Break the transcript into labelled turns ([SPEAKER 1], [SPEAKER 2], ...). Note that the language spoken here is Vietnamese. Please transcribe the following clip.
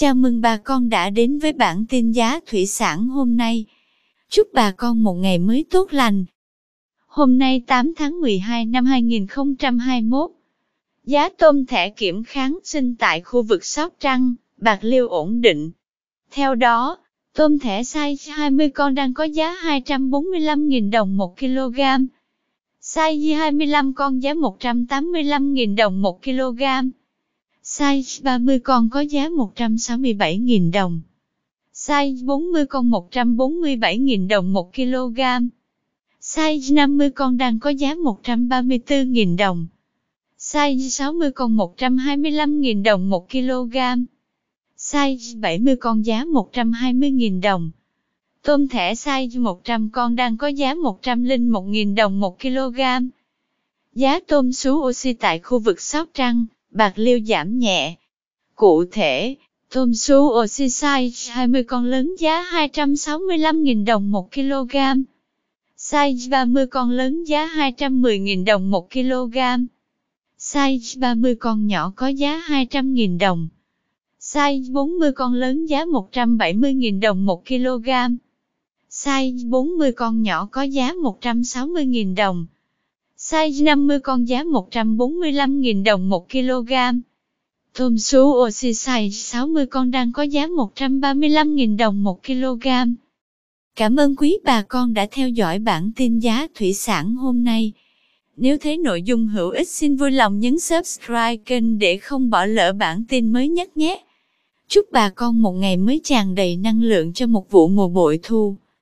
[SPEAKER 1] Chào mừng bà con đã đến với bản tin giá thủy sản hôm nay. Chúc bà con một ngày mới tốt lành. Hôm nay 8 tháng 12 năm 2021, giá tôm thẻ kiểm kháng sinh tại khu vực Sóc Trăng, Bạc Liêu ổn định. Theo đó, tôm thẻ size 20 con đang có giá 245.000 đồng 1 kg. Size 25 con giá 185.000 đồng 1 kg. Size 30 con có giá 167.000 đồng. Size 40 con 147.000 đồng 1 kg. Size 50 con đang có giá 134.000 đồng. Size 60 con 125.000 đồng 1 kg. Size 70 con giá 120.000 đồng. Tôm thẻ size 100 con đang có giá 101.000 đồng 1 kg. Giá tôm sú oxy tại khu vực Sóc Trăng, Bạc Liêu giảm nhẹ. Cụ thể, tôm sú oxy size 20 con lớn giá 265.000 đồng 1 kg. Size 30 con lớn giá 210.000 đồng 1 kg. Size 30 con nhỏ có giá 200.000 đồng. Size 40 con lớn giá 170.000 đồng 1 kg. Size 40 con nhỏ có giá 160.000 đồng. Size 50 con giá 145.000 đồng 1 kg. Tôm sú oxy size 60 con đang có giá 135.000 đồng 1 kg. Cảm ơn quý bà con đã theo dõi bản tin giá thủy sản hôm nay. Nếu thấy nội dung hữu ích xin vui lòng nhấn subscribe kênh để không bỏ lỡ bản tin mới nhất nhé. Chúc bà con một ngày mới tràn đầy năng lượng cho một vụ mùa bội thu.